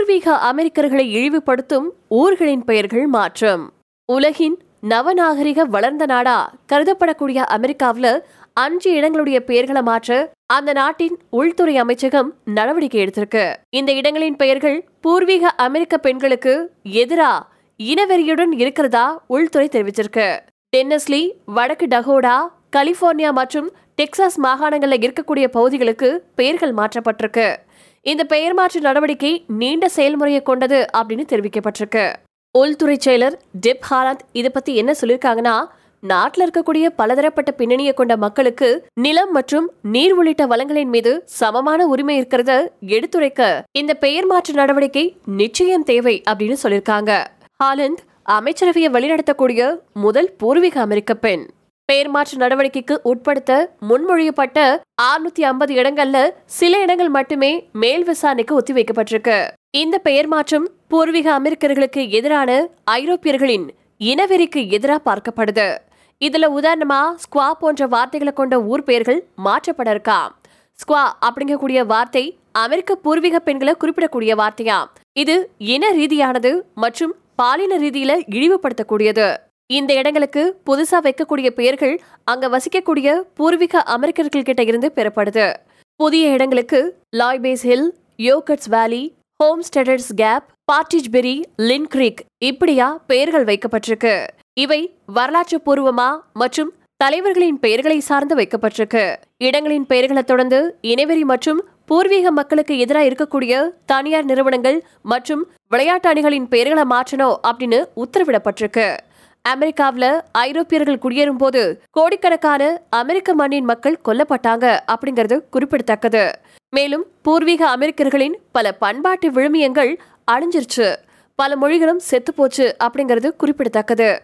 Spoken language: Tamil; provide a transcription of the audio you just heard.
பூர்வீக அமெரிக்கர்களை இழிவுபடுத்தும் ஊர்களின் பெயர்கள் மாற்றம். உலகின் நவநாகரிக வளர்ந்த நாடா கருதப்படக்கூடிய அமெரிக்காவில் அஞ்சு இடங்களுடைய பெயர்களை மாற்ற அந்த நாட்டின் உள்துறை அமைச்சகம் நடவடிக்கை எடுத்திருக்கு. இந்த இடங்களின் பெயர்கள் பூர்வீக அமெரிக்க பெண்களுக்கு எதிரா இனவெறியுடன் இருக்கிறதா உள்துறை தெரிவிச்சிருக்கு. டென்னஸ்லி வடக்கு டகோடா கலிபோர்னியா மற்றும் டெக்சாஸ் மாகாணங்களில் இருக்கக்கூடிய பகுதிகளுக்கு பெயர்கள் மாற்றப்பட்டிருக்கு. இந்த பெயர் மாற்று நடவடிக்கை நீண்ட செயல்முறையை கொண்டது அப்படின்னு தெரிவிக்கப்பட்டிருக்கு. உள்துறை செயலர் டெப் ஹாலந்த் இதை பத்தி என்ன சொல்லியிருக்காங்கன்னா நாட்டில் இருக்கக்கூடிய பலதரப்பட்ட பின்னணியை கொண்ட மக்களுக்கு நிலம் மற்றும் நீர் உள்ளிட்ட வளங்களின் மீது சமமான உரிமை இருக்கிறத எடுத்துரைக்க இந்த பெயர் மாற்று நடவடிக்கை நிச்சயம் தேவை அப்படின்னு சொல்லியிருக்காங்க. ஹாலந்த் அமைச்சரவையை வழிநடத்தக்கூடிய முதல் பூர்வீக அமெரிக்க பெண். பெயர் மாற்று நடவடிக்கைக்கு உட்படுத்த முன்மொழியப்பட்ட ஆறுநூத்தி ஐம்பது இடங்கள்ல சில இடங்கள் மட்டுமே மேல் விசாரணைக்கு ஒத்திவைக்கப்பட்டிருக்கு. இந்த பெயர் மாற்றம் பூர்வீக அமெரிக்கர்களுக்கு எதிரான ஐரோப்பியர்களின் இனவெறிக்கு எதிராக பார்க்கப்படுது. இதுல உதாரணமா ஸ்குவா போன்ற வார்த்தைகளை கொண்ட ஊர் பெயர்கள் மாற்றப்பட இருக்கா? ஸ்குவா அப்படிங்கக்கூடிய வார்த்தை அமெரிக்க பூர்வீக பெண்களை குறிப்பிடக்கூடிய வார்த்தையா? இது இன ரீதியானது மற்றும் பாலின ரீதியில இழிவுபடுத்தக்கூடியது. இந்த இடங்களுக்கு புதுசா வைக்கக்கூடிய பெயர்கள் அங்க வசிக்கக்கூடிய பூர்வீக அமெரிக்கர்கள் கிட்ட இருந்து பெறப்படுது. புதிய இடங்களுக்கு லாய்பேஸ் hill யோகட்ஸ் valley homesteaders cape partridgeberry Lynn creek இப்படியா பெயர்கள் வைக்கப்பட்டிருக்கு. இவை வரலாற்று பூர்வமா மற்றும் தலைவர்களின் பெயர்களை சார்ந்து வைக்கப்பட்டிருக்கு. இடங்களின் பெயர்களை தொடர்ந்து இனவெறி மற்றும் பூர்வீக மக்களுக்கு எதிராக இருக்கக்கூடிய தனியார் நிறுவனங்கள் மற்றும் விளையாட்டு அணிகளின் பெயர்களை மாற்றணும் அப்படின்னு உத்தரவிடப்பட்டிருக்கு. அமெரிக்காவில் ஐரோப்பியர்கள் குடியேறும் போது கோடிக்கணக்கான அமெரிக்க மண்ணின் மக்கள் கொல்லப்பட்டாங்க அப்படிங்கிறது குறிப்பிடத்தக்கது. மேலும் பூர்வீக அமெரிக்கர்களின் பல பண்பாட்டு விழுமியங்கள் அழிஞ்சிருச்சு. பல மொழிகளும் செத்து போச்சு அப்படிங்கிறது குறிப்பிடத்தக்கது.